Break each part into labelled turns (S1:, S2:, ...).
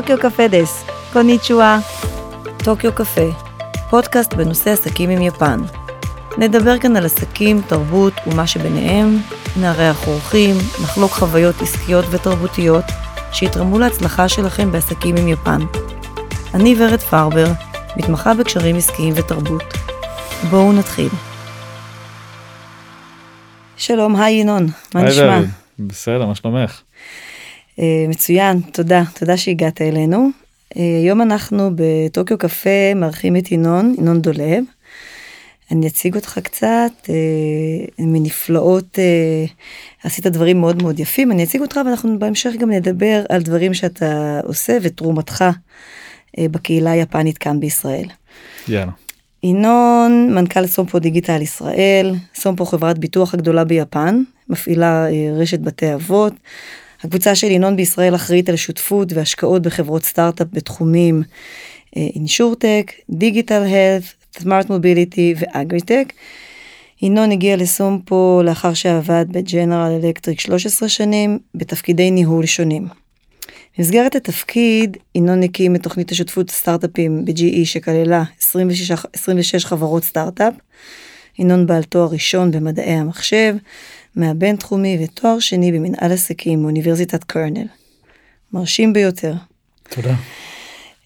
S1: טוקיו קפה דס, קוניצ'ואה. טוקיו קפה, פודקאסט בנושא עסקים עם יפן. נדבר כאן על עסקים, תרבות ומה שביניהם, נארח אורחים, נחלוק חוויות עסקיות ותרבותיות שיתרמו להצלחה שלכם בעסקים עם יפן. אני ורד פרבר, מתמחה בקשרים עסקיים ותרבות. בואו נתחיל. שלום, היי ינון, מה
S2: היי
S1: נשמע?
S2: ורד, בסדר, מה שלומך?
S1: אה, מצוין, תודה, תודה שהגעת אלינו. אה, היום אנחנו בטוקיו קפה מארחים את ינון, ינון דולב. אני אציג אותך קצת, אה, מנפלאות, עשית דברים מאוד מאוד יפים, אני אציג אותך ואנחנו בהמשך גם נדבר על דברים שאתה עושה ותרומתך בקהילה היפנית כאן בישראל.
S2: יאללה.
S1: ינון, מנכ"ל סומפו דיגיטל ישראל, סומפו חברת ביטוח הגדולה ביפן, מפעילה רשת בתי אבות. הקבוצה של ינון בישראל אחראית על שותפות והשקעות בחברות סטארט-אפ בתחומים אינשורטק, דיגיטל הלף, סמארט מוביליטי ואגריטק. ינון הגיע לסומפו לאחר שעבד בג'נרל אלקטריק 13 שנים בתפקידי ניהול שונים. במסגרת התפקיד, ינון הקים את תוכנית השותפות סטארט-אפים ב-GE שכללה 26, 26 חברות סטארט-אפ. ינון בעל תואר ראשון במדעי המחשב, מהבינתחומי ותואר שני במנהל עסקים מאוניברסיטת קרנל. מרשים ביותר.
S2: תודה.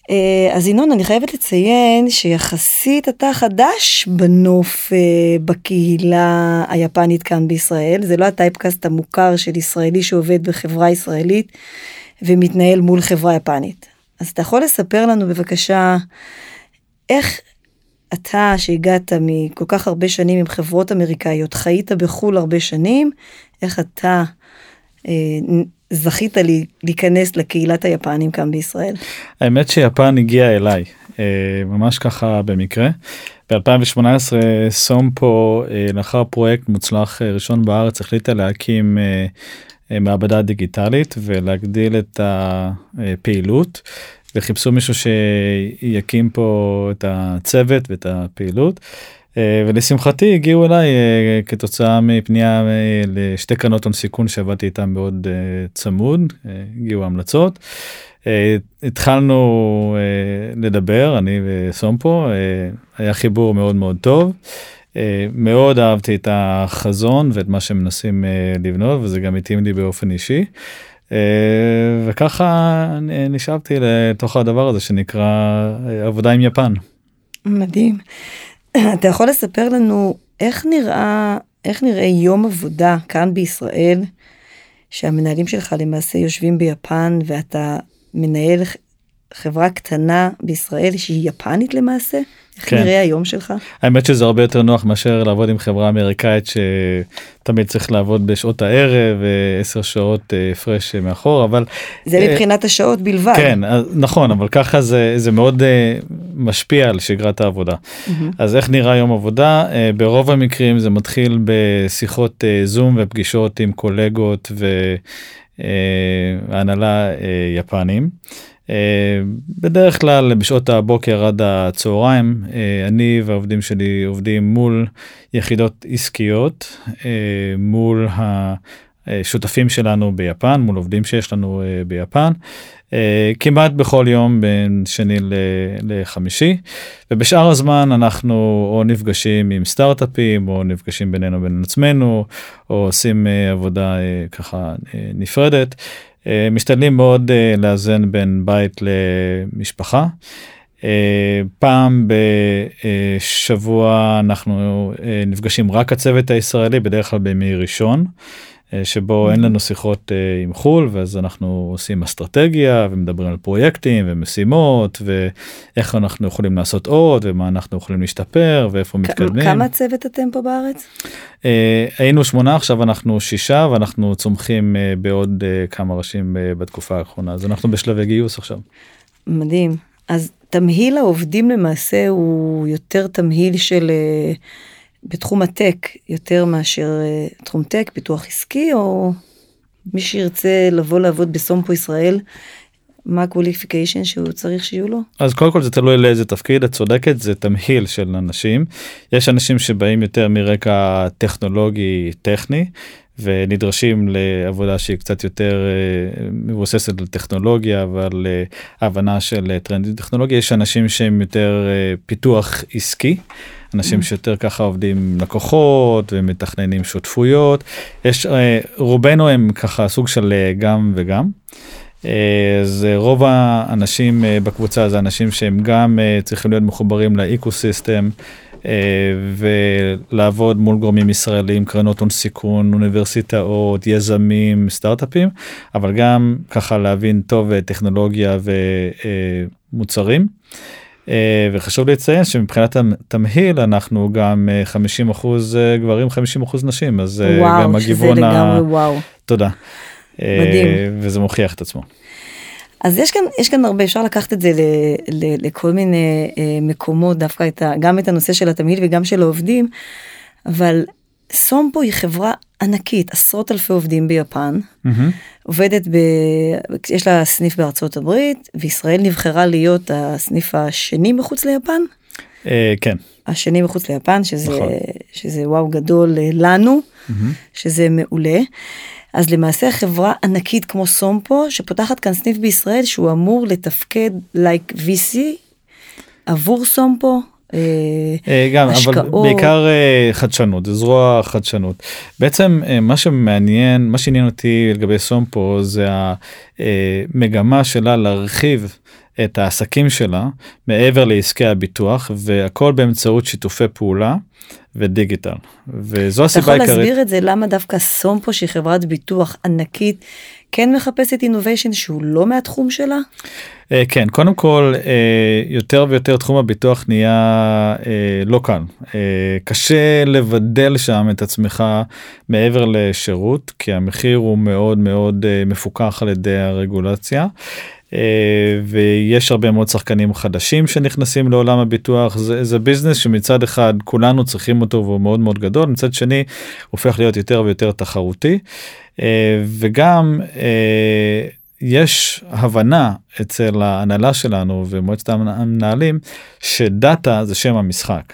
S1: אה, אז ינון, אני חייבת לציין שיחסית אתה חדש בנוף אה, בקהילה היפנית כאן בישראל. זה לא הטייפקאסט המוכר של ישראלי שעובד בחברה ישראלית ומתנהל מול חברה יפנית. אז אתה יכול לספר לנו בבקשה איך אתה שהגעת מכל כך הרבה שנים עם חברות אמריקאיות, חיית בחו"ל הרבה שנים, איך אתה אה, זכית לי, להיכנס לקהילת היפנים כאן בישראל?
S2: האמת שיפן הגיע אליי, אה, ממש ככה במקרה. ב-2018 סומפו, אה, לאחר פרויקט מוצלח אה, ראשון בארץ, החליטה להקים אה, אה, מעבדה דיגיטלית ולהגדיל את הפעילות. וחיפשו מישהו שיקים פה את הצוות ואת הפעילות. אה, ולשמחתי הגיעו אליי אה, כתוצאה מפנייה אה, לשתי קרנות הון סיכון שעבדתי איתם מאוד צמוד, הגיעו המלצות. התחלנו לדבר, אני וסומפו, היה חיבור מאוד מאוד טוב. מאוד אהבתי את החזון ואת מה שמנסים לבנות וזה גם התאים לי באופן אישי. וככה נשאבתי לתוך הדבר הזה שנקרא עבודה עם יפן.
S1: מדהים. אתה יכול לספר לנו איך נראה, איך נראה יום עבודה כאן בישראל, שהמנהלים שלך למעשה יושבים ביפן ואתה מנהל חברה קטנה בישראל שהיא יפנית למעשה? איך כן. נראה היום שלך?
S2: האמת שזה הרבה יותר נוח מאשר לעבוד עם חברה אמריקאית שתמיד צריך לעבוד בשעות הערב ועשר שעות אה, הפרש מאחור אבל
S1: זה מבחינת השעות בלבד
S2: כן נכון אבל ככה זה זה מאוד משפיע על שגרת העבודה mm-hmm. אז איך נראה יום עבודה ברוב המקרים זה מתחיל בשיחות זום ופגישות עם קולגות והנהלה יפנים. אה, בדרך כלל בשעות הבוקר עד הצהריים אה, אני והעובדים שלי עובדים מול יחידות עסקיות אה, מול השותפים שלנו ביפן מול עובדים שיש לנו ביפן כמעט בכל יום בין שני לחמישי ובשאר הזמן אנחנו או נפגשים עם סטארט-אפים או נפגשים בינינו בין עצמנו או עושים עבודה ככה נפרדת. אה, משתדלים מאוד אה, לאזן בין בית למשפחה. אה, פעם בשבוע אנחנו נפגשים רק הצוות הישראלי בדרך כלל בימי ראשון. אה, שבו אין לנו שיחות אה, עם חו"ל ואז אנחנו עושים אסטרטגיה ומדברים על פרויקטים ומשימות ואיך אנחנו יכולים לעשות עוד ומה אנחנו יכולים להשתפר ואיפה מתקדמים.
S1: כמה צוות אתם פה בארץ?
S2: אה, היינו שמונה עכשיו אנחנו שישה ואנחנו צומחים בעוד כמה ראשים בתקופה האחרונה אז אנחנו בשלבי גיוס עכשיו.
S1: מדהים אז תמהיל העובדים למעשה הוא יותר תמהיל של. בתחום הטק יותר מאשר uh, תחום טק, פיתוח עסקי, או מי שירצה לבוא לעבוד בסומפו ישראל, מה ה qualification שהוא צריך שיהיו לו?
S2: אז קודם כל זה תלוי לאיזה תפקיד, את צודקת, זה תמהיל של אנשים. יש אנשים שבאים יותר מרקע טכנולוגי טכני, ונדרשים לעבודה שהיא קצת יותר מבוססת על טכנולוגיה ועל הבנה של טרנדים טכנולוגיה יש אנשים שהם יותר פיתוח עסקי. אנשים שיותר ככה עובדים עם לקוחות ומתכננים שותפויות יש רובנו הם ככה סוג של גם וגם. אז רוב האנשים בקבוצה זה אנשים שהם גם צריכים להיות מחוברים לאקו סיסטם. ולעבוד מול גורמים ישראלים, קרנות הון סיכון, אוניברסיטאות, יזמים, סטארט-אפים, אבל גם ככה להבין טוב טכנולוגיה ומוצרים. וחשוב לציין שמבחינת התמהיל אנחנו גם 50 אחוז גברים 50 אחוז נשים אז
S1: וואו,
S2: גם הגיוון
S1: שזה לגמרי וואו.
S2: תודה.
S1: מדהים.
S2: וזה מוכיח את עצמו.
S1: אז יש כאן יש כאן הרבה אפשר לקחת את זה ל, ל, לכל מיני אה, מקומות דווקא את ה, גם את הנושא של התמהיל וגם של העובדים. אבל סומפו היא חברה ענקית עשרות אלפי עובדים ביפן
S2: Mm-hmm.
S1: עובדת ב... יש לה סניף בארצות הברית וישראל נבחרה להיות הסניף השני מחוץ ליפן.
S2: אה, כן.
S1: השני מחוץ ליפן שזה
S2: נכון.
S1: שזה וואו גדול לנו
S2: Mm-hmm.
S1: שזה מעולה. אז למעשה חברה ענקית כמו סומפו שפותחת כאן סניף בישראל שהוא אמור לתפקד לייק like VC עבור סומפו. אה,
S2: אה, גם אבל. בעיקר אה, חדשנות זה זרוע חדשנות בעצם מה שמעניין מה שעניין אותי לגבי סומפו זה המגמה שלה להרחיב את העסקים שלה מעבר לעסקי הביטוח והכל באמצעות שיתופי פעולה ודיגיטל וזו
S1: אתה
S2: הסיבה
S1: יכול
S2: העיקרית.
S1: להסביר את זה למה דווקא סומפו שהיא חברת ביטוח ענקית כן מחפשת אינוביישן שהוא לא מהתחום שלה?
S2: אה, כן קודם כל אה, יותר ויותר תחום הביטוח נהיה אה, לא קל קשה לבדל שם את עצמך מעבר לשירות כי המחיר הוא מאוד מאוד מפוקח על ידי הרגולציה. אה, ויש הרבה מאוד שחקנים חדשים שנכנסים לעולם הביטוח זה, זה ביזנס שמצד אחד כולנו צריכים אותו והוא מאוד מאוד גדול מצד שני הופך להיות יותר ויותר תחרותי אה, וגם אה, יש הבנה אצל ההנהלה שלנו ומועצת המנהלים שדאטה זה שם המשחק.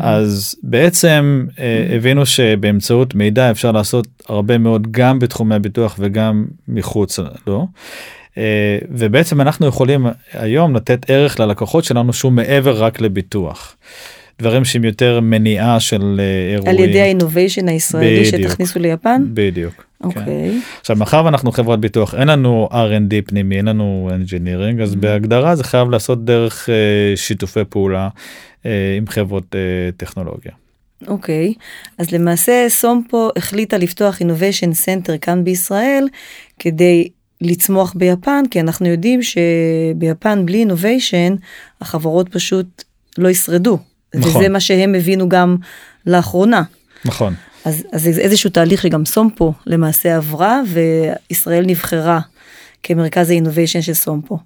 S2: אז בעצם אה, הבינו שבאמצעות מידע אפשר לעשות הרבה מאוד גם בתחומי הביטוח וגם מחוץ לו. אה, ובעצם אנחנו יכולים היום לתת ערך ללקוחות שלנו שהוא מעבר רק לביטוח. דברים שהם יותר מניעה של אה, אירועים.
S1: על ידי ה innovation הישראלי
S2: בדיוק.
S1: שתכניסו ליפן?
S2: בדיוק. כן.
S1: אוקיי.
S2: עכשיו מאחר ואנחנו חברת ביטוח אין לנו R&D פנימי אין לנו engineering אז בהגדרה זה חייב לעשות דרך אה, שיתופי פעולה אה, עם חברות אה, טכנולוגיה.
S1: אוקיי, אז למעשה סומפו החליטה לפתוח innovation center כאן בישראל כדי לצמוח ביפן, כי אנחנו יודעים שביפן בלי innovation החברות פשוט לא ישרדו.
S2: נכון.
S1: וזה מה שהם הבינו גם לאחרונה.
S2: נכון.
S1: אז, אז איזשהו תהליך שגם סומפו למעשה עברה וישראל נבחרה כמרכז האינוביישן של סומפו.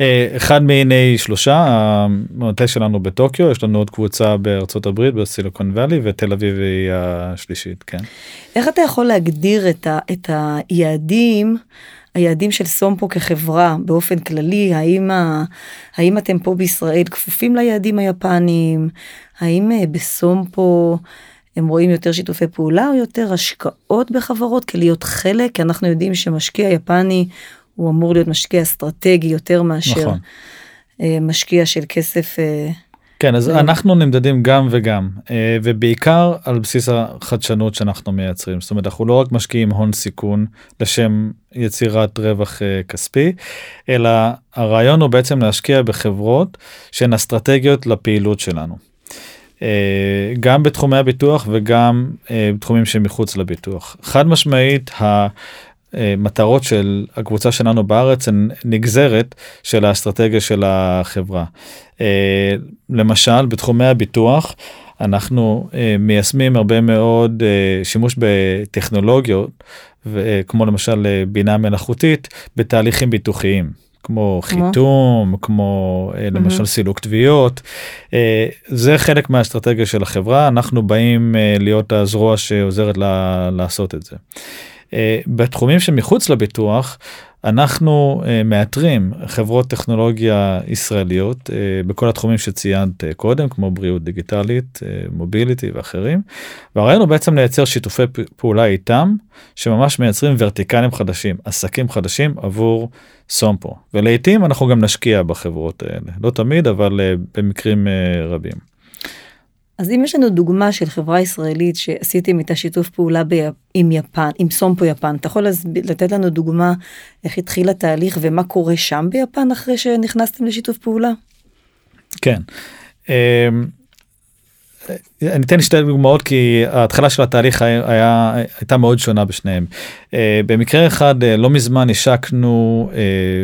S2: אה, אחד מיני שלושה המטה שלנו בטוקיו יש לנו עוד קבוצה בארצות הברית בסיליקון וואלי ותל אביב היא השלישית כן.
S1: איך אתה יכול להגדיר את, ה, את היעדים, היעדים של סומפו כחברה באופן כללי, האם, ה, האם אתם פה בישראל כפופים ליעדים היפניים, האם אה, בסומפו הם רואים יותר שיתופי פעולה או יותר השקעות בחברות כלהיות חלק, כי אנחנו יודעים שמשקיע יפני הוא אמור להיות משקיע אסטרטגי יותר מאשר
S2: נכון.
S1: אה, משקיע של כסף.
S2: כן אז. אנחנו נמדדים גם וגם אה, ובעיקר על בסיס החדשנות שאנחנו מייצרים זאת אומרת אנחנו לא רק משקיעים הון סיכון לשם יצירת רווח אה, כספי אלא הרעיון הוא בעצם להשקיע בחברות שהן אסטרטגיות לפעילות שלנו. אה, גם בתחומי הביטוח וגם בתחומים שמחוץ לביטוח חד משמעית. המטרות של הקבוצה שלנו בארץ הן נגזרת של האסטרטגיה של החברה. אה, למשל בתחומי הביטוח אנחנו אה, מיישמים הרבה מאוד אה, שימוש בטכנולוגיות כמו למשל אה, בינה מלאכותית בתהליכים ביטוחיים. כמו חיתום כמו אה, למשל סילוק תביעות אה, זה חלק מהאסטרטגיה של החברה אנחנו באים אה, להיות הזרוע שעוזרת לה לעשות את זה. אה, בתחומים שמחוץ לביטוח אנחנו uh, מאתרים חברות טכנולוגיה ישראליות uh, בכל התחומים שציינת uh, קודם כמו בריאות דיגיטלית, מוביליטי ואחרים. והרעיון הוא בעצם לייצר שיתופי פעולה איתם שממש מייצרים ורטיקלים חדשים, עסקים חדשים עבור סומפו. ולעיתים אנחנו גם נשקיע בחברות האלה, לא תמיד אבל במקרים רבים.
S1: אז אם יש לנו דוגמה של חברה ישראלית שעשיתם איתה שיתוף פעולה ב... עם יפן, עם סומפו יפן, אתה יכול לתת לנו דוגמה איך התחיל התהליך ומה קורה שם ביפן אחרי שנכנסתם לשיתוף פעולה?
S2: כן. אמ, אני אתן שתי דוגמאות כי ההתחלה של התהליך היה, הייתה מאוד שונה בשניהם. אה, במקרה אחד אה, לא מזמן השקנו אה,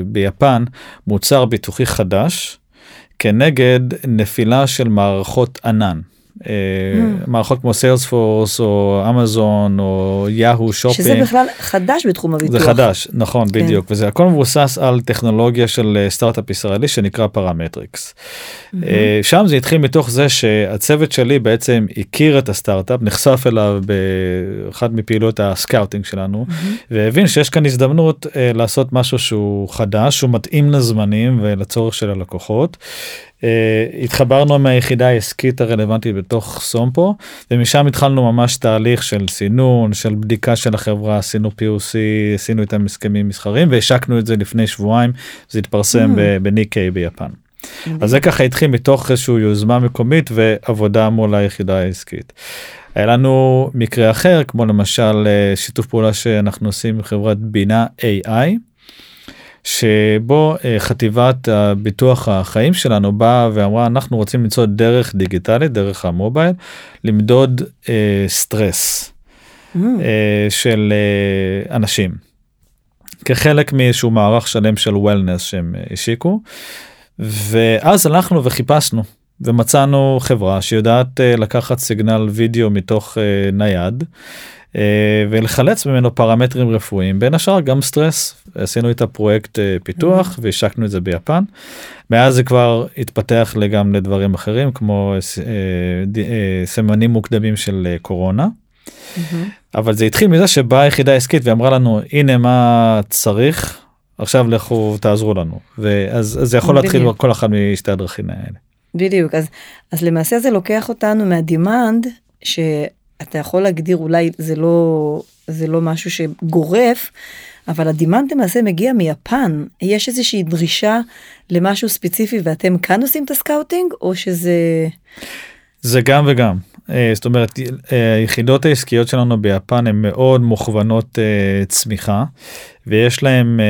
S2: ביפן מוצר ביטוחי חדש כנגד נפילה של מערכות ענן. אה, mm. מערכות כמו סיילספורס או אמזון או יאהו שופינג.
S1: שזה בכלל חדש בתחום הביטוח.
S2: זה חדש נכון כן. בדיוק וזה הכל מבוסס על טכנולוגיה של אה, סטארט-אפ ישראלי שנקרא פרמטריקס. Mm-hmm. שם זה התחיל מתוך זה שהצוות שלי בעצם הכיר את הסטארט-אפ נחשף אליו באחד מפעילות ה scouting שלנו mm-hmm. והבין שיש כאן הזדמנות לעשות משהו שהוא חדש הוא מתאים לזמנים ולצורך של הלקוחות. Uh, התחברנו עם היחידה העסקית הרלוונטית בתוך סומפו ומשם התחלנו ממש תהליך של סינון של בדיקה של החברה עשינו POC עשינו איתם הסכמים מסחריים והשקנו את זה לפני שבועיים זה התפרסם mm. בניקיי ביפן. אז זה ככה התחיל מתוך איזושהי יוזמה מקומית ועבודה מול היחידה העסקית. היה לנו מקרה אחר כמו למשל אה, שיתוף פעולה שאנחנו עושים עם חברת בינה AI. שבו uh, חטיבת הביטוח החיים שלנו באה ואמרה אנחנו רוצים למצוא דרך דיגיטלית דרך המובייל למדוד uh, סטרס mm. uh, של uh, אנשים. כחלק מאיזשהו מערך שלם של wellness שהם השיקו ואז הלכנו וחיפשנו ומצאנו חברה שיודעת uh, לקחת סיגנל וידאו מתוך נייד אה, ולחלץ ממנו פרמטרים רפואיים בין השאר גם סטרס עשינו את הפרויקט אה, פיתוח mm-hmm. והשקנו את זה ביפן. מאז זה כבר התפתח גם לדברים אחרים כמו אה, סמנים מוקדמים של קורונה. Mm-hmm. אבל זה התחיל מזה שבאה היחידה העסקית ואמרה לנו הנה מה צריך עכשיו לכו תעזרו לנו ואז זה יכול להתחיל כל אחד משתי הדרכים האלה.
S1: בדיוק אז אז למעשה זה לוקח אותנו מה demand ש... אתה יכול להגדיר אולי זה לא זה לא משהו שגורף אבל ה demand למעשה מגיע מיפן יש איזושהי דרישה למשהו ספציפי ואתם כאן עושים את ה scouting או שזה.
S2: זה גם וגם אה, זאת אומרת אה, היחידות העסקיות שלנו ביפן הן מאוד מוכוונות אה, צמיחה ויש להם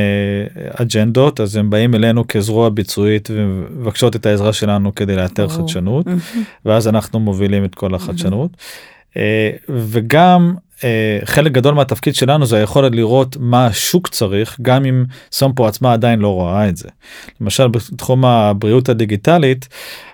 S2: אג'נדות אז הם באים אלינו כזרוע ביצועית ומבקשות את העזרה שלנו כדי לאתר חדשנות ואז אנחנו מובילים את כל החדשנות. אה, וגם אה, חלק גדול מהתפקיד שלנו זה היכולת לראות מה השוק צריך גם אם סומפו עצמה עדיין לא רואה את זה. למשל בתחום הבריאות הדיגיטלית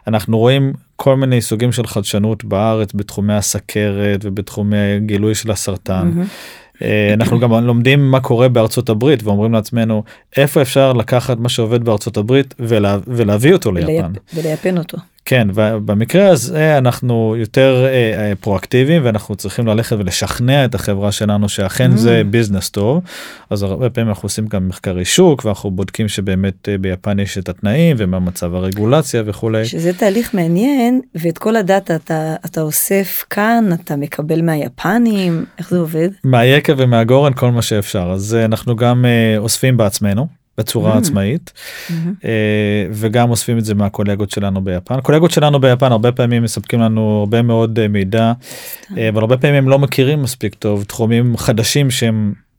S2: אנחנו רואים כל מיני סוגים של חדשנות בארץ בתחומי הסכרת ובתחומי גילוי של הסרטן. Mm-hmm. אנחנו גם לומדים מה קורה בארצות הברית ואומרים לעצמנו איפה אפשר לקחת מה שעובד בארצות הברית ולה, ולהביא אותו ליפן.
S1: ולייפן אותו.
S2: כן ובמקרה הזה אנחנו יותר אה, אה, פרואקטיביים ואנחנו צריכים ללכת ולשכנע את החברה שלנו שאכן mm. זה ביזנס טוב אז הרבה פעמים אנחנו עושים גם מחקרי שוק ואנחנו בודקים שבאמת אה, ביפן יש את התנאים ומה מצב הרגולציה וכולי.
S1: שזה תהליך מעניין ואת כל הדאטה אתה אתה אוסף כאן אתה מקבל מהיפנים איך זה עובד?
S2: מהיקב ומהגורן כל מה שאפשר אז אה, אנחנו גם אה, אוספים בעצמנו. בצורה mm-hmm. עצמאית mm-hmm. וגם אוספים את זה מהקולגות שלנו ביפן. הקולגות שלנו ביפן הרבה פעמים מספקים לנו הרבה מאוד אה, מידע אבל הרבה פעמים הם לא מכירים מספיק טוב תחומים חדשים שהם אה,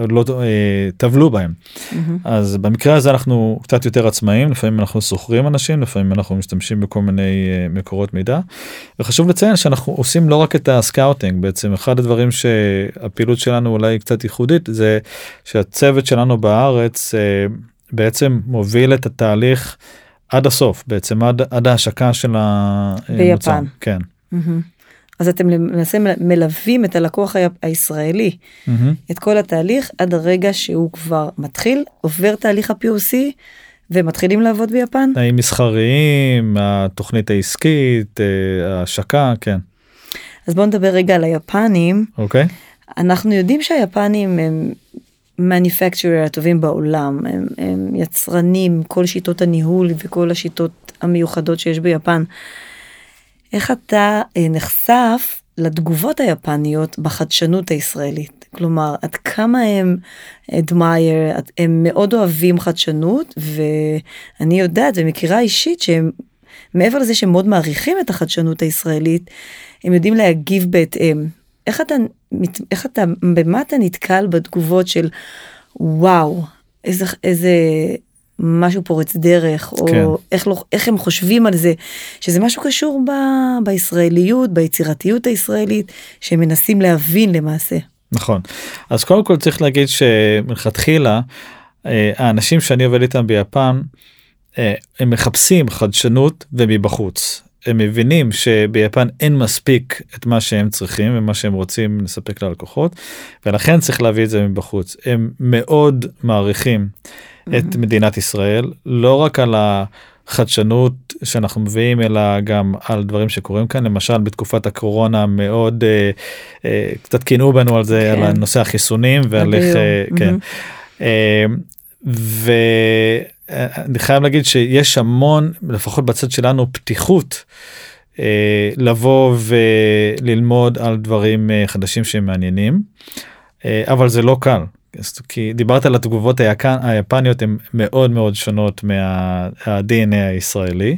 S2: עוד לא אה, טבלו בהם. Mm-hmm. אז במקרה הזה אנחנו קצת יותר עצמאים לפעמים אנחנו שוכרים אנשים לפעמים אנחנו משתמשים בכל מיני אה, מקורות מידע. וחשוב לציין שאנחנו עושים לא רק את ה scouting בעצם אחד הדברים שהפעילות שלנו אולי קצת ייחודית זה שהצוות שלנו בארץ בעצם מוביל את התהליך עד הסוף בעצם עד, עד ההשקה של המוצר.
S1: ביפן.
S2: כן. Mm-hmm.
S1: אז אתם למעשה מלווים את הלקוח הישראלי mm-hmm. את כל התהליך עד הרגע שהוא כבר מתחיל עובר תהליך ה-POC ומתחילים לעבוד ביפן.
S2: תנאים מסחריים התוכנית העסקית אה, ההשקה כן.
S1: אז בוא נדבר רגע על היפנים.
S2: אוקיי. Okay.
S1: אנחנו יודעים שהיפנים הם המניפקצ'רר הטובים בעולם, הם, הם יצרנים, כל שיטות הניהול וכל השיטות המיוחדות שיש ביפן. איך אתה אה, נחשף לתגובות היפניות בחדשנות הישראלית? כלומר, עד כמה הם admire, הם מאוד אוהבים חדשנות, ואני יודעת ומכירה אישית שהם, מעבר לזה שהם מאוד מעריכים את החדשנות הישראלית, הם יודעים להגיב בהתאם. איך אתה, איך אתה, במה אתה נתקל בתגובות של וואו, איזה, איזה משהו פורץ דרך, או כן. איך, לא, איך הם חושבים על זה, שזה משהו קשור ב, בישראליות, ביצירתיות הישראלית, שהם מנסים להבין למעשה.
S2: נכון. אז קודם כל צריך להגיד שמלכתחילה, אה, האנשים שאני עובד איתם ביפן, אה, הם מחפשים חדשנות ומבחוץ. הם מבינים שביפן אין מספיק את מה שהם צריכים ומה שהם רוצים לספק ללקוחות ולכן צריך להביא את זה מבחוץ הם מאוד מעריכים mm-hmm. את מדינת ישראל לא רק על החדשנות שאנחנו מביאים אלא גם על דברים שקורים כאן למשל בתקופת הקורונה מאוד אה, אה, קצת קינאו בנו על זה כן. על נושא החיסונים ועל איך אה, mm-hmm. כן. אה, ו... אני חייב להגיד שיש המון לפחות בצד שלנו פתיחות אה, לבוא וללמוד על דברים אה, חדשים שהם מעניינים אה, אבל זה לא קל כי דיברת על התגובות היפן, היפניות הן מאוד מאוד שונות מה-DNA הישראלי.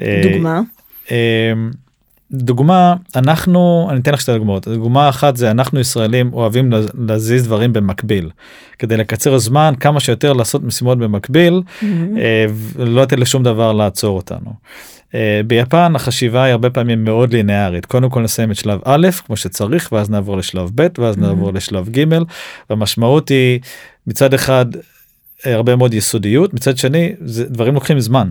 S1: אה, דוגמה.
S2: אה, דוגמה אנחנו אני אתן לך שתי דוגמאות דוגמה אחת זה אנחנו ישראלים אוהבים להזיז דברים במקביל כדי לקצר זמן כמה שיותר לעשות משימות במקביל mm-hmm. ולא לתת לשום דבר לעצור אותנו. אה, ביפן החשיבה היא הרבה פעמים מאוד לינארית קודם כל נסיים את שלב א' כמו שצריך ואז נעבור לשלב ב' ואז mm-hmm. נעבור לשלב ג' והמשמעות היא מצד אחד הרבה מאוד יסודיות מצד שני זה דברים לוקחים זמן.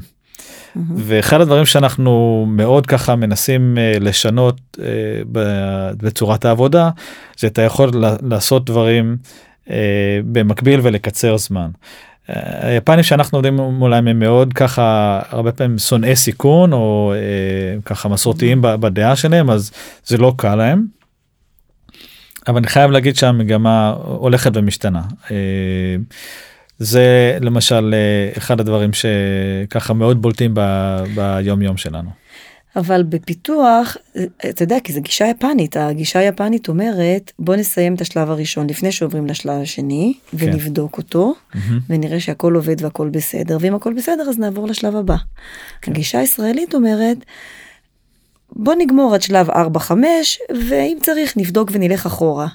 S2: ואחד הדברים שאנחנו מאוד ככה מנסים uh, לשנות uh, בצורת העבודה זה אתה יכול לעשות דברים uh, במקביל ולקצר זמן. היפנים שאנחנו עובדים מולם הם מאוד ככה הרבה פעמים שונאי סיכון או ככה מסורתיים בדעה שלהם אז זה לא קל להם. אבל אני חייב להגיד שהמגמה הולכת ומשתנה. זה למשל אה, אחד הדברים שככה מאוד בולטים ב, ביום יום שלנו.
S1: אבל בפיתוח, אתה יודע, כי זו גישה יפנית, הגישה היפנית אומרת, בוא נסיים את השלב הראשון לפני שעוברים לשלב השני, כן. ונבדוק אותו, mm-hmm. ונראה שהכל עובד והכל בסדר, ואם הכל בסדר אז נעבור לשלב הבא. כן. הגישה הישראלית אומרת, בוא נגמור עד שלב 4-5, ואם צריך נבדוק ונלך אחורה.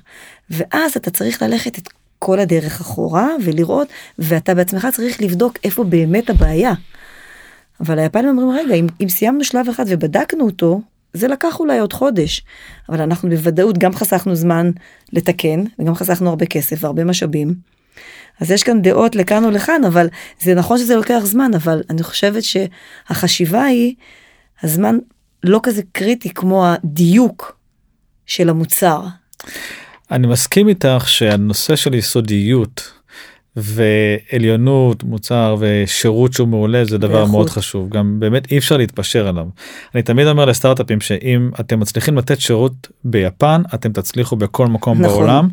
S1: ואז אתה צריך ללכת את כל הדרך אחורה ולראות, ואתה בעצמך צריך לבדוק איפה באמת הבעיה. אבל היפנים אומרים, רגע, אם, אם סיימנו שלב אחד ובדקנו אותו, זה לקח אולי עוד חודש, אבל אנחנו בוודאות גם חסכנו זמן לתקן, וגם חסכנו הרבה כסף והרבה משאבים. אז יש כאן דעות לכאן או לכאן, אבל זה נכון שזה לוקח זמן, אבל אני חושבת שהחשיבה היא, הזמן לא כזה קריטי כמו הדיוק של המוצר.
S2: אני מסכים איתך שהנושא של יסודיות ועליונות מוצר ושירות שהוא מעולה זה דבר ואיכות. מאוד חשוב גם באמת אי אפשר להתפשר עליו. אני תמיד אומר לסטארט-אפים שאם אתם מצליחים לתת שירות ביפן אתם תצליחו בכל מקום נכון. בעולם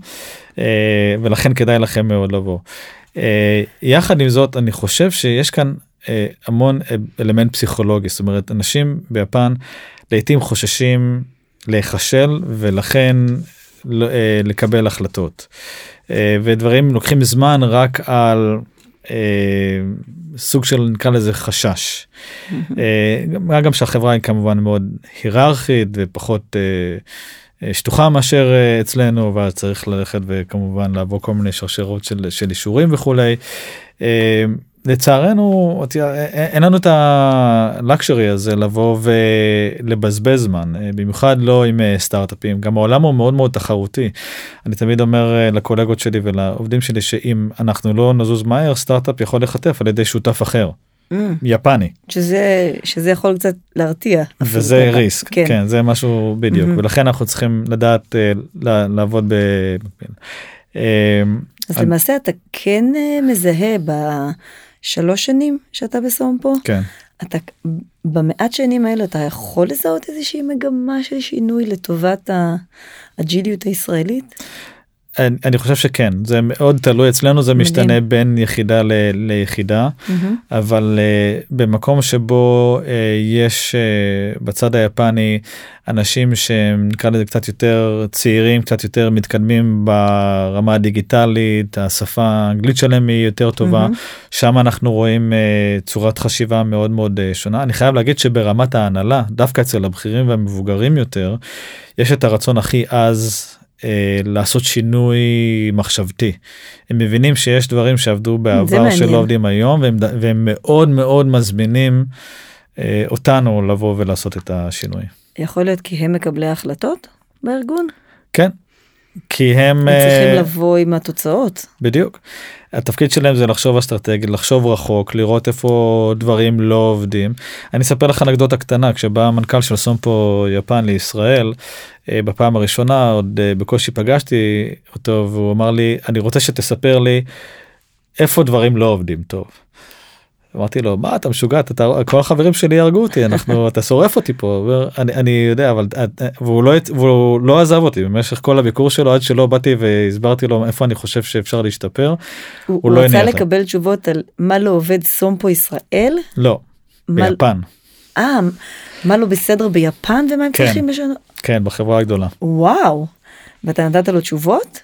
S2: אה, ולכן כדאי לכם מאוד לבוא. אה, יחד עם זאת אני חושב שיש כאן אה, המון אלמנט פסיכולוגי זאת אומרת אנשים ביפן לעתים חוששים להיכשל ולכן לקבל החלטות. אה, ודברים לוקחים זמן רק על אה, סוג של נקרא לזה חשש. מה גם שהחברה היא כמובן מאוד היררכית ופחות שטוחה מאשר אצלנו ואז צריך ללכת וכמובן לעבור כל מיני שרשרות של, של אישורים וכולי. לצערנו אין לנו את הלקשרי הזה לבוא ולבזבז זמן במיוחד לא עם אה, סטארט-אפים גם העולם הוא מאוד מאוד תחרותי. אני תמיד אומר אה, לקולגות שלי ולעובדים שלי שאם אנחנו לא נזוז מהר סטארט-אפ יכול לחטף על ידי שותף אחר. Mm. יפני
S1: שזה שזה יכול קצת להרתיע
S2: וזה ריסק כן. כן זה משהו בדיוק mm-hmm. ולכן אנחנו צריכים לדעת לעבוד.
S1: Uh, אז אני... למעשה אתה כן מזהה ב... שלוש שנים שאתה בסומפו,
S2: כן.
S1: אתה במעט שנים האלה אתה יכול לזהות איזושהי מגמה של שינוי לטובת האג'יליות הישראלית?
S2: אני, אני חושב שכן זה מאוד תלוי אצלנו זה
S1: מדהים.
S2: משתנה בין יחידה ל, ליחידה
S1: מהמם.
S2: אבל uh, במקום שבו uh, יש uh, בצד היפני אנשים שהם נקרא לזה קצת יותר צעירים קצת יותר מתקדמים ברמה הדיגיטלית השפה האנגלית שלהם היא יותר טובה
S1: מהמם.
S2: שם אנחנו רואים uh, צורת חשיבה מאוד מאוד uh, שונה אני חייב להגיד שברמת ההנהלה דווקא אצל הבכירים והמבוגרים יותר יש את הרצון הכי עז אה, לעשות שינוי מחשבתי. הם מבינים שיש דברים שעבדו בעבר. שלא עובדים היום והם, והם מאוד מאוד מזמינים אה, אותנו לבוא ולעשות את השינוי.
S1: יכול להיות כי הם מקבלי ההחלטות בארגון?
S2: כן. כי הם,
S1: הם
S2: אה,
S1: צריכים לבוא עם התוצאות.
S2: בדיוק. התפקיד שלהם זה לחשוב אסטרטגית, לחשוב רחוק, לראות איפה דברים לא עובדים. אני אספר לך אנקדוטה קטנה, כשבא המנכ"ל של סומפו יפן לישראל, אה, בפעם הראשונה עוד אה, בקושי פגשתי אותו והוא אמר לי, אני רוצה שתספר לי איפה דברים לא עובדים טוב. אמרתי לו מה אתה משוגע אתה כל החברים שלי יהרגו אותי אנחנו אתה שורף אותי פה אני אני יודע אבל אה, והוא לא והוא לא עזב אותי במשך כל הביקור שלו עד שלא באתי והסברתי לו איפה אני חושב שאפשר להשתפר
S1: הוא,
S2: הוא לא
S1: רצה. לקבל תשובות על מה לא עובד סומפו ישראל?
S2: לא
S1: מה-
S2: ביפן
S1: אה, מה לא בסדר ביפן ומה הם
S2: כן.
S1: צריכים לשנות?
S2: כן בחברה הגדולה
S1: וואו. ואתה נתת לו תשובות?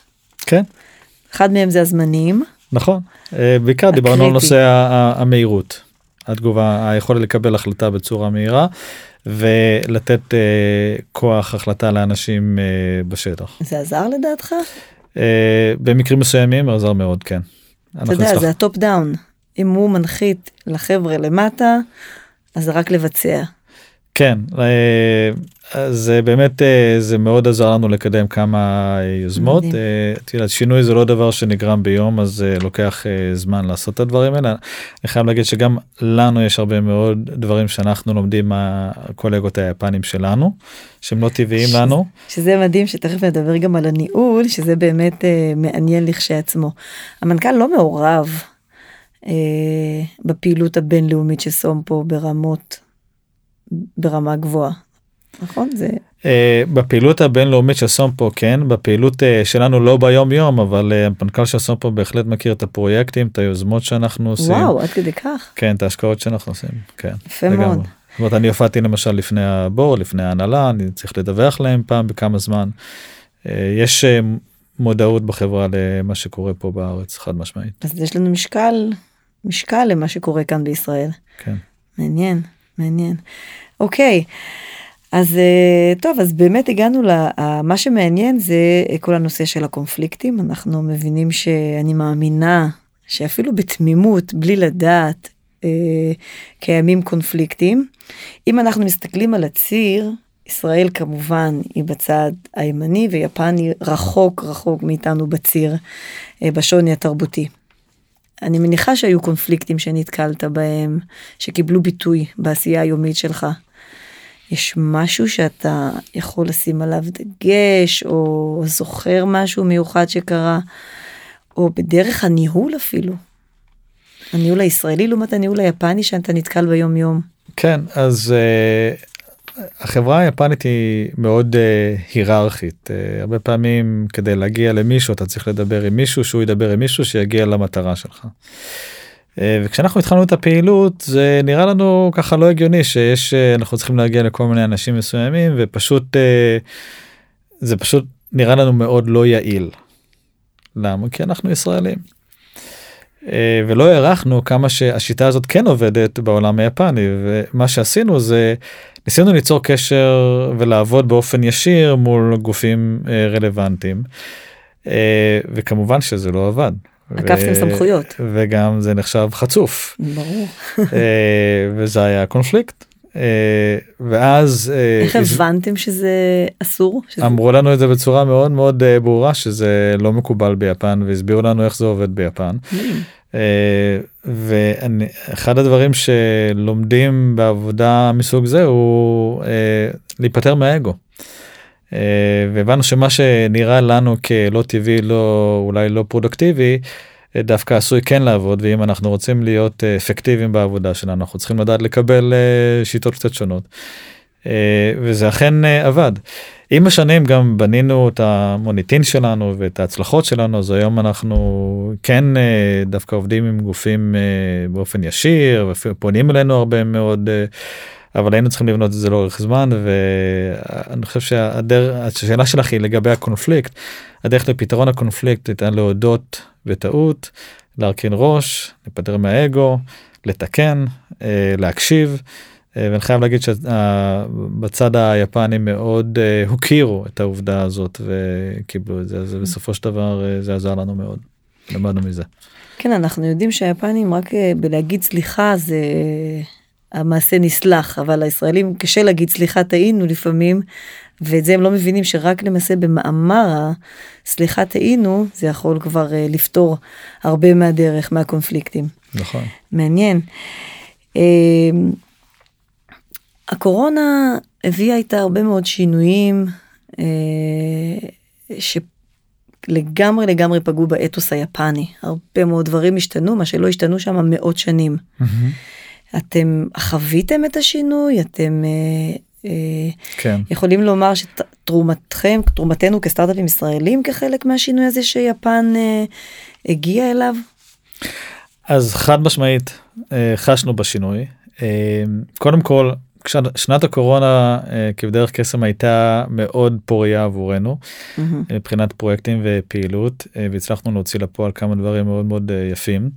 S2: כן
S1: אחד מהם זה הזמנים.
S2: נכון אה, בעיקר דיברנו על. נושא המהירות התגובה היכולת לקבל החלטה בצורה מהירה ולתת אה, כוח החלטה לאנשים אה, בשטח
S1: זה עזר לדעתך?
S2: אה, במקרים מסוימים עזר מאוד כן.
S1: אתה יודע. זה ה top down. אם הוא מנחית לחבר'ה למטה, אז זה רק לבצע.
S2: כן אה, אז אה, באמת אה, זה מאוד עזר לנו לקדם כמה אה, יוזמות. אה, יודעת, שינוי זה לא דבר שנגרם ביום אז לוקח זמן לעשות את הדברים האלה אני חייב להגיד שגם לנו יש הרבה מאוד דברים שאנחנו לומדים מהקולגות היפנים שלנו שהם לא טבעיים
S1: שזה-
S2: לנו
S1: שזה מדהים שתכף נדבר גם על הניהול, שזה באמת אה, מעניין לכשעצמו. המנכ"ל לא מעורב אה, בפעילות הבינלאומית של סומפו ברמות, ברמה גבוהה. נכון? זה
S2: אה, בפעילות הבינלאומית של סומפו כן בפעילות אה, שלנו לא ביום יום אבל אה, המנכ"ל של סומפו בהחלט מכיר את הפרויקטים את היוזמות שאנחנו עושים.
S1: וואו, עד כדי כך.
S2: כן, את ההשקעות שאנחנו עושים, כן.
S1: יפה
S2: לגמרי.
S1: מאוד.
S2: זאת אומרת, אני הופעתי למשל לפני הבור, לפני ההנהלה, אני צריך לדווח להם פעם בכמה זמן. אה, יש אה, מודעות בחברה למה שקורה פה בארץ, חד משמעית.
S1: אז יש לנו משקל, משקל למה שקורה כאן בישראל.
S2: כן.
S1: מעניין, מעניין. אוקיי, אז אה, טוב, אז באמת הגענו ל... מה שמעניין זה אה, כל הנושא של הקונפליקטים. אנחנו מבינים שאני מאמינה שאפילו בתמימות, בלי לדעת, אה, קיימים קונפליקטים. אם אנחנו מסתכלים על הציר, ישראל כמובן היא בצד הימני ויפן היא רחוק רחוק מאיתנו בציר, בשוני התרבותי. אני מניחה שהיו קונפליקטים שנתקלת בהם, שקיבלו ביטוי בעשייה היומית שלך. יש משהו שאתה יכול לשים עליו דגש, או זוכר משהו מיוחד שקרה, או בדרך הניהול אפילו. הניהול הישראלי לעומת הניהול היפני שאתה נתקל ביום יום.
S2: כן, אז uh, החברה היפנית היא מאוד uh, היררכית. Uh, הרבה פעמים כדי להגיע למישהו אתה צריך לדבר עם מישהו שהוא ידבר עם מישהו שיגיע למטרה שלך. Uh, וכשאנחנו התחלנו את הפעילות זה נראה לנו ככה לא הגיוני שיש uh, אנחנו צריכים להגיע לכל מיני אנשים מסוימים ופשוט uh, זה פשוט נראה לנו מאוד לא יעיל. למה? כי אנחנו ישראלים. ולא הערכנו כמה שהשיטה הזאת כן עובדת בעולם היפני ומה שעשינו זה ניסינו ליצור קשר ולעבוד באופן ישיר מול גופים אה, רלוונטיים אה, וכמובן שזה לא עבד.
S1: עקפתם סמכויות.
S2: וגם זה נחשב חצוף
S1: ברור.
S2: אה, וזה היה קונפליקט אה, ואז אה,
S1: איך הבנתם שזה אסור? שזה...
S2: אמרו לנו את זה בצורה מאוד מאוד אה, ברורה שזה לא מקובל ביפן והסבירו לנו איך זה עובד ביפן. Uh, ואחד הדברים שלומדים בעבודה מסוג זה הוא uh, להיפטר מהאגו. Uh, והבנו שמה שנראה לנו כלא טבעי לא אולי לא פרודוקטיבי דווקא עשוי כן לעבוד ואם אנחנו רוצים להיות אפקטיביים בעבודה שלנו אנחנו צריכים לדעת לקבל uh, שיטות קצת שונות. וזה אכן עבד. עם השנים גם בנינו את המוניטין שלנו ואת ההצלחות שלנו אז היום אנחנו כן דווקא עובדים עם גופים באופן ישיר ופונים אלינו הרבה מאוד. אבל היינו צריכים לבנות את זה לאורך זמן ואני חושב שהשאלה שלך היא לגבי הקונפליקט הדרך לפתרון הקונפליקט הייתה להודות בטעות להרכין ראש לפטר מהאגו לתקן אה, להקשיב. אה, ואני חייב להגיד שבצד היפני מאוד אה, הוקירו את העובדה הזאת וקיבלו את זה אז בסופו של דבר זה עזר לנו מאוד למדנו מזה.
S1: כן אנחנו יודעים שהיפנים רק בלהגיד סליחה זה המעשה נסלח אבל הישראלים קשה להגיד סליחה טעינו לפעמים ואת זה הם לא מבינים שרק למעשה במאמר הסליחה טעינו זה יכול כבר לפתור הרבה מהדרך מהקונפליקטים.
S2: נכון.
S1: מעניין. הקורונה הביאה איתה הרבה מאוד שינויים uh, שלגמרי לגמרי פגעו באתוס היפני הרבה מאוד דברים השתנו מה שלא השתנו שם מאות שנים. Mm-hmm. אתם חוויתם את השינוי אתם אה, אה,
S2: כן.
S1: יכולים לומר שתרומתכם תרומתנו כסטארט-אפים ישראלים כחלק מהשינוי הזה שיפן אה, הגיע אליו.
S2: אז חד משמעית חשנו בשינוי קודם כל שנת הקורונה כבדרך קסם הייתה מאוד פוריה עבורנו mm-hmm. מבחינת פרויקטים ופעילות והצלחנו להוציא לפועל כמה דברים מאוד מאוד יפים.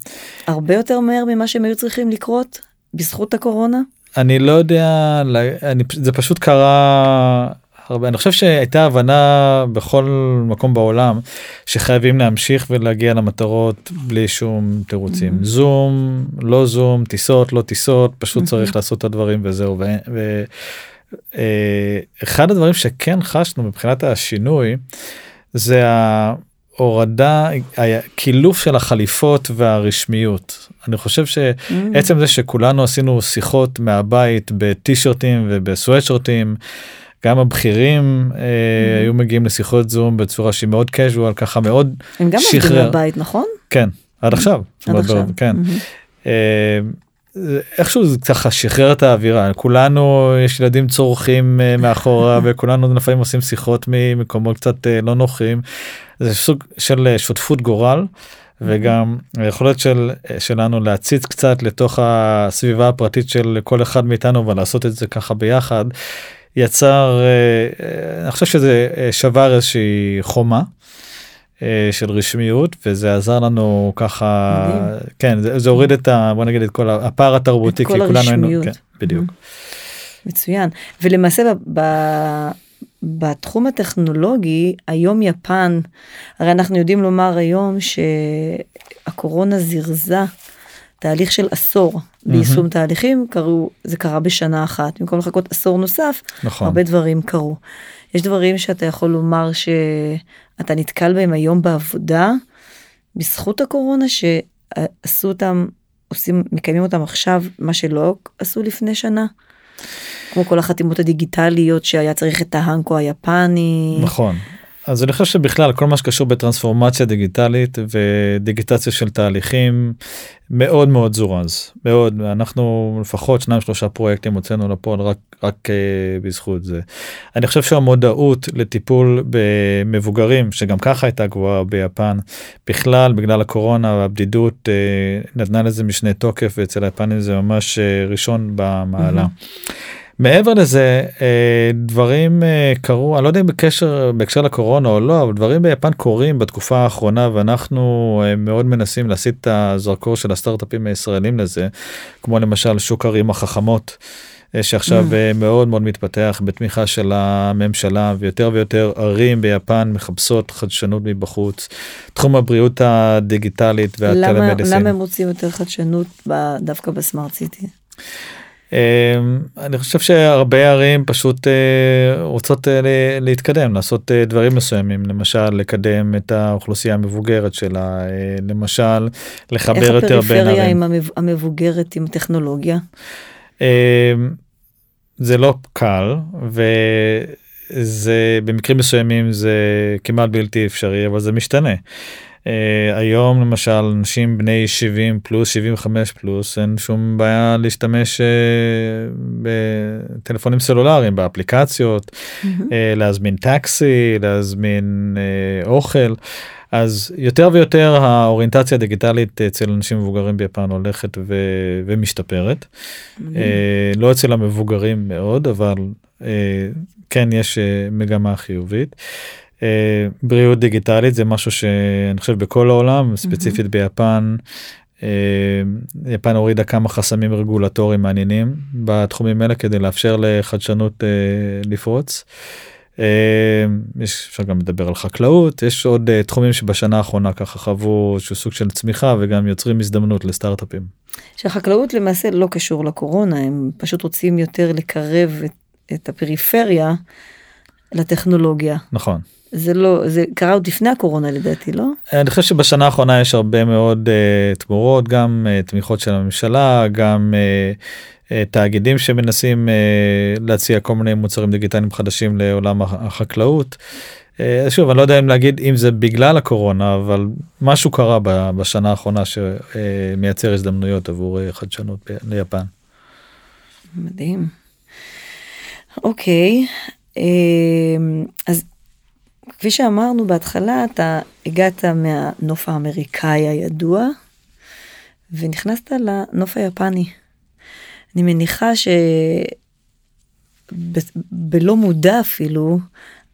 S1: הרבה יותר מהר ממה שהם היו צריכים לקרות בזכות הקורונה?
S2: אני לא יודע, אני, זה פשוט קרה הרבה. אני חושב שהייתה הבנה בכל מקום בעולם שחייבים להמשיך ולהגיע למטרות בלי שום תירוצים. Mm-hmm. זום, לא זום, טיסות, לא טיסות, פשוט mm-hmm. צריך לעשות את הדברים וזהו. ו, ו, אה, אחד הדברים שכן חשנו מבחינת השינוי זה ההורדה, הקילוף של החליפות והרשמיות. אני חושב שעצם זה שכולנו עשינו שיחות מהבית בטישרטים ובסוואטשרטים. גם הבכירים אה, mm-hmm. היו מגיעים לשיחות זום בצורה שהיא מאוד casual ככה מאוד
S1: הם גם עובדים מהבית נכון?
S2: כן עד עכשיו.
S1: עד עכשיו.
S2: כן. Mm-hmm. איכשהו זה ככה שחרר את האווירה כולנו יש ילדים צורכים uh, מאחורה וכולנו לפעמים עושים שיחות ממקומות קצת uh, לא נוחים. זה סוג של שותפות גורל וגם היכולת של שלנו להציץ קצת לתוך הסביבה הפרטית של כל אחד מאיתנו ולעשות את זה ככה ביחד יצר uh, אני חושב שזה שבר איזושהי חומה. של רשמיות וזה עזר לנו ככה מדהים. כן זה, זה הוריד את ה... בוא נגיד את כל הפער התרבותי
S1: את כל הרשמיות. כן,
S2: בדיוק.
S1: מצוין ולמעשה ב, ב, בתחום הטכנולוגי היום יפן הרי אנחנו יודעים לומר היום שהקורונה זירזה תהליך של עשור ביישום mm-hmm. תהליכים קרו זה קרה בשנה אחת במקום לחכות עשור נוסף
S2: נכון.
S1: הרבה דברים קרו. יש דברים שאתה יכול לומר שאתה נתקל בהם היום בעבודה בזכות הקורונה שעשו אותם עושים מקיימים אותם עכשיו מה שלא עשו לפני שנה. כמו כל החתימות הדיגיטליות שהיה צריך את ההנקו היפני.
S2: נכון. אז אני חושב שבכלל כל מה שקשור בטרנספורמציה דיגיטלית ודיגיטציה של תהליכים מאוד מאוד זורז מאוד אנחנו לפחות שניים שלושה פרויקטים הוצאנו לפועל רק רק uh, בזכות זה. אני חושב שהמודעות לטיפול במבוגרים שגם ככה הייתה גבוהה ביפן בכלל בגלל הקורונה והבדידות uh, נתנה לזה משנה תוקף ואצל היפנים זה ממש uh, ראשון במעלה. Mm-hmm. מעבר לזה אה, דברים אה, קרו אני לא יודע אם בקשר בהקשר לקורונה או לא אבל דברים ביפן קורים בתקופה האחרונה ואנחנו אה, מאוד מנסים להסיט את הזרקור של הסטארט-אפים הישראלים לזה כמו למשל שוק ערים החכמות. שעכשיו mm. מאוד מאוד מתפתח בתמיכה של הממשלה ויותר ויותר ערים ביפן מחפשות חדשנות מבחוץ. תחום הבריאות הדיגיטלית
S1: והטלמדיסין. למה הם רוצים יותר חדשנות דווקא בסמארט סיטי?
S2: אמ, אני חושב שהרבה ערים פשוט אה, רוצות אה, להתקדם לעשות אה, דברים מסוימים למשל לקדם את האוכלוסייה המבוגרת שלה למשל לחבר יותר בין
S1: ערים. איך הפריפריה עם המבוגרת עם טכנולוגיה?
S2: אמ, זה לא קל וזה במקרים מסוימים זה כמעט בלתי אפשרי אבל זה משתנה. Uh, היום למשל אנשים בני 70 פלוס 75 פלוס אין שום בעיה להשתמש uh, בטלפונים סלולריים באפליקציות uh, להזמין טקסי להזמין uh, אוכל. אז יותר ויותר האוריינטציה הדיגיטלית אצל אנשים מבוגרים ביפן הולכת ו- ומשתפרת. uh, לא אצל המבוגרים מאוד אבל uh, כן יש uh, מגמה חיובית. אה, בריאות דיגיטלית זה משהו שאני חושב בכל העולם ספציפית ביפן. אה, יפן הורידה כמה חסמים רגולטוריים מעניינים בתחומים האלה כדי לאפשר לחדשנות אה, לפרוץ. יש אפשר גם לדבר על חקלאות יש עוד תחומים שבשנה האחרונה ככה חוו איזשהו סוג של צמיחה וגם יוצרים הזדמנות לסטארט-אפים.
S1: שהחקלאות למעשה לא קשור לקורונה הם פשוט רוצים יותר לקרב את, את הפריפריה לטכנולוגיה.
S2: נכון.
S1: זה לא זה קרה עוד לפני הקורונה לדעתי לא
S2: אני חושב שבשנה האחרונה יש הרבה מאוד uh, תמורות גם uh, תמיכות של הממשלה גם uh, uh, תאגידים שמנסים uh, להציע כל מיני מוצרים דיגיטליים חדשים לעולם החקלאות. Uh, שוב אני לא יודע אם להגיד אם זה בגלל הקורונה אבל משהו קרה בשנה האחרונה שמייצר uh, הזדמנויות עבור uh, חדשנות ליפן.
S1: מדהים. אוקיי אז כפי שאמרנו בהתחלה, אתה הגעת מהנוף האמריקאי הידוע, ונכנסת לנוף היפני. אני מניחה שבלא מודע אפילו,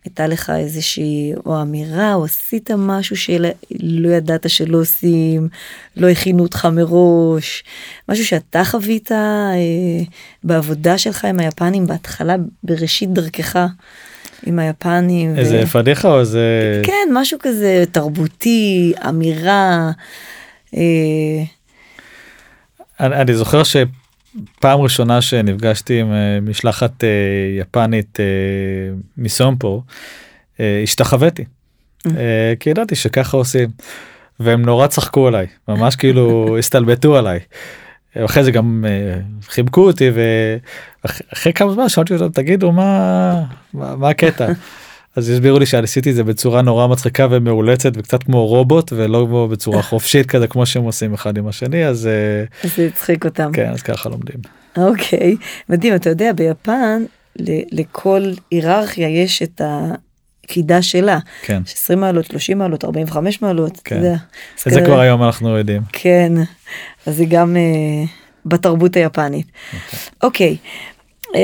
S1: הייתה לך איזושהי או אמירה או עשית משהו שלא ידעת שלא עושים, לא הכינו אותך מראש, משהו שאתה חווית אה, בעבודה שלך עם היפנים בהתחלה, בראשית דרכך. עם היפנים.
S2: איזה ו... פדיחה או איזה...
S1: כן, משהו כזה תרבותי, אמירה. אה...
S2: אני, אני זוכר שפעם ראשונה שנפגשתי עם אה, משלחת אה, יפנית אה, מסומפו, אה, השתחוויתי. Mm. אה, כי ידעתי שככה עושים. והם נורא צחקו עליי, ממש כאילו הסתלבטו עליי. אחרי זה גם uh, חיבקו אותי ואחרי כמה זמן שאלתי אותם תגידו מה מה, הקטע. אז הסבירו לי שעשיתי את זה בצורה נורא מצחיקה ומאולצת וקצת כמו רובוט ולא כמו בצורה חופשית כזה כמו שהם עושים אחד עם השני אז
S1: אז זה הצחיק אותם
S2: כן אז ככה לומדים.
S1: אוקיי מדהים אתה יודע ביפן לכל היררכיה יש את ה... קידה שלה.
S2: כן.
S1: 20 מעלות, 30 מעלות, 45 מעלות.
S2: כן. זה, זה כזה... כבר היום אנחנו יודעים.
S1: כן, אז זה גם uh, בתרבות היפנית. אוקיי, okay. אה,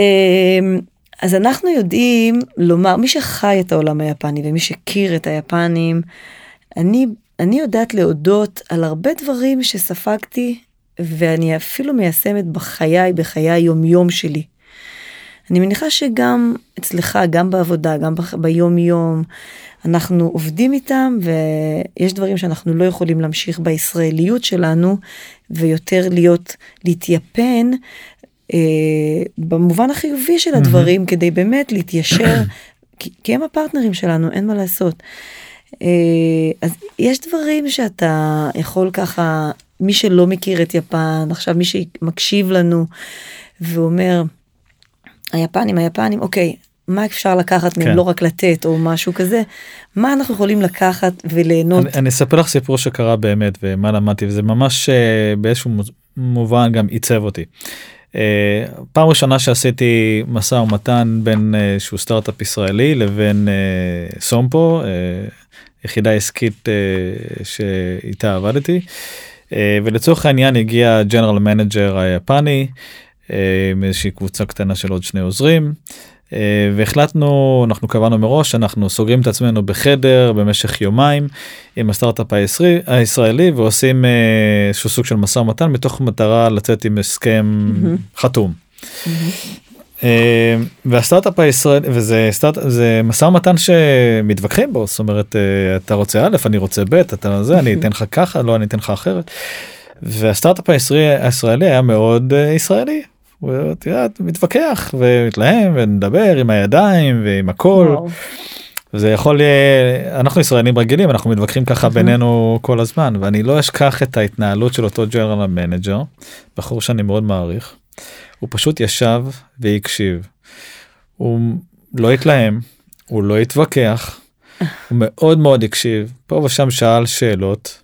S1: uh, אז אנחנו יודעים לומר, מי שחי את העולם היפני ומי שהכיר את היפנים, אני, אני יודעת להודות על הרבה דברים שספגתי ואני אפילו מיישמת בחיי, בחיי היומיום שלי. אני מניחה שגם אצלך, גם בעבודה, גם ביום יום, אנחנו עובדים איתם ויש דברים שאנחנו לא יכולים להמשיך בישראליות שלנו ויותר להיות, להתייפן אה, במובן החיובי של הדברים mm-hmm. כדי באמת להתיישר, כי, כי הם הפרטנרים שלנו, אין מה לעשות. אה, אז יש דברים שאתה יכול ככה, מי שלא מכיר את יפן, עכשיו מי שמקשיב לנו ואומר, היפנים היפנים אוקיי מה אפשר לקחת כן. מהם לא רק לתת או משהו כזה מה אנחנו יכולים לקחת וליהנות.
S2: אני, אני אספר לך סיפור שקרה באמת ומה למדתי וזה ממש uh, באיזשהו מובן גם עיצב אותי. Uh, פעם ראשונה שעשיתי משא ומתן בין uh, שהוא סטארט-אפ ישראלי לבין uh, סומפו uh, יחידה עסקית uh, שאיתה עבדתי ולצורך העניין הגיע general manager היפני. עם איזושהי קבוצה קטנה של עוד שני עוזרים. אה, והחלטנו אנחנו קבענו מראש אנחנו סוגרים את עצמנו בחדר במשך יומיים עם הסטארט-אפ הישראלי, הישראלי ועושים אה, איזשהו סוג של משא ומתן מתוך מטרה לצאת עם הסכם mm-hmm. חתום. Mm-hmm. והסטארט-אפ הישראלי וזה סטארט זה משא ומתן שמתווכחים בו זאת אומרת אתה רוצה א' אני רוצה ב' אתה זה אני אתן לך ככה לא אני אתן לך אחרת. והסטארט-אפ הישראלי היה מאוד ישראלי הוא מתווכח ומתלהם ומדבר עם הידיים ועם הכל. זה יכול אנחנו ישראלים רגילים אנחנו מתווכחים ככה בינינו כל הזמן ואני לא אשכח את ההתנהלות של אותו general manager בחור שאני מאוד מעריך. הוא פשוט ישב והקשיב. הוא לא התלהם הוא לא התווכח הוא מאוד מאוד הקשיב פה ושם שאל שאלות.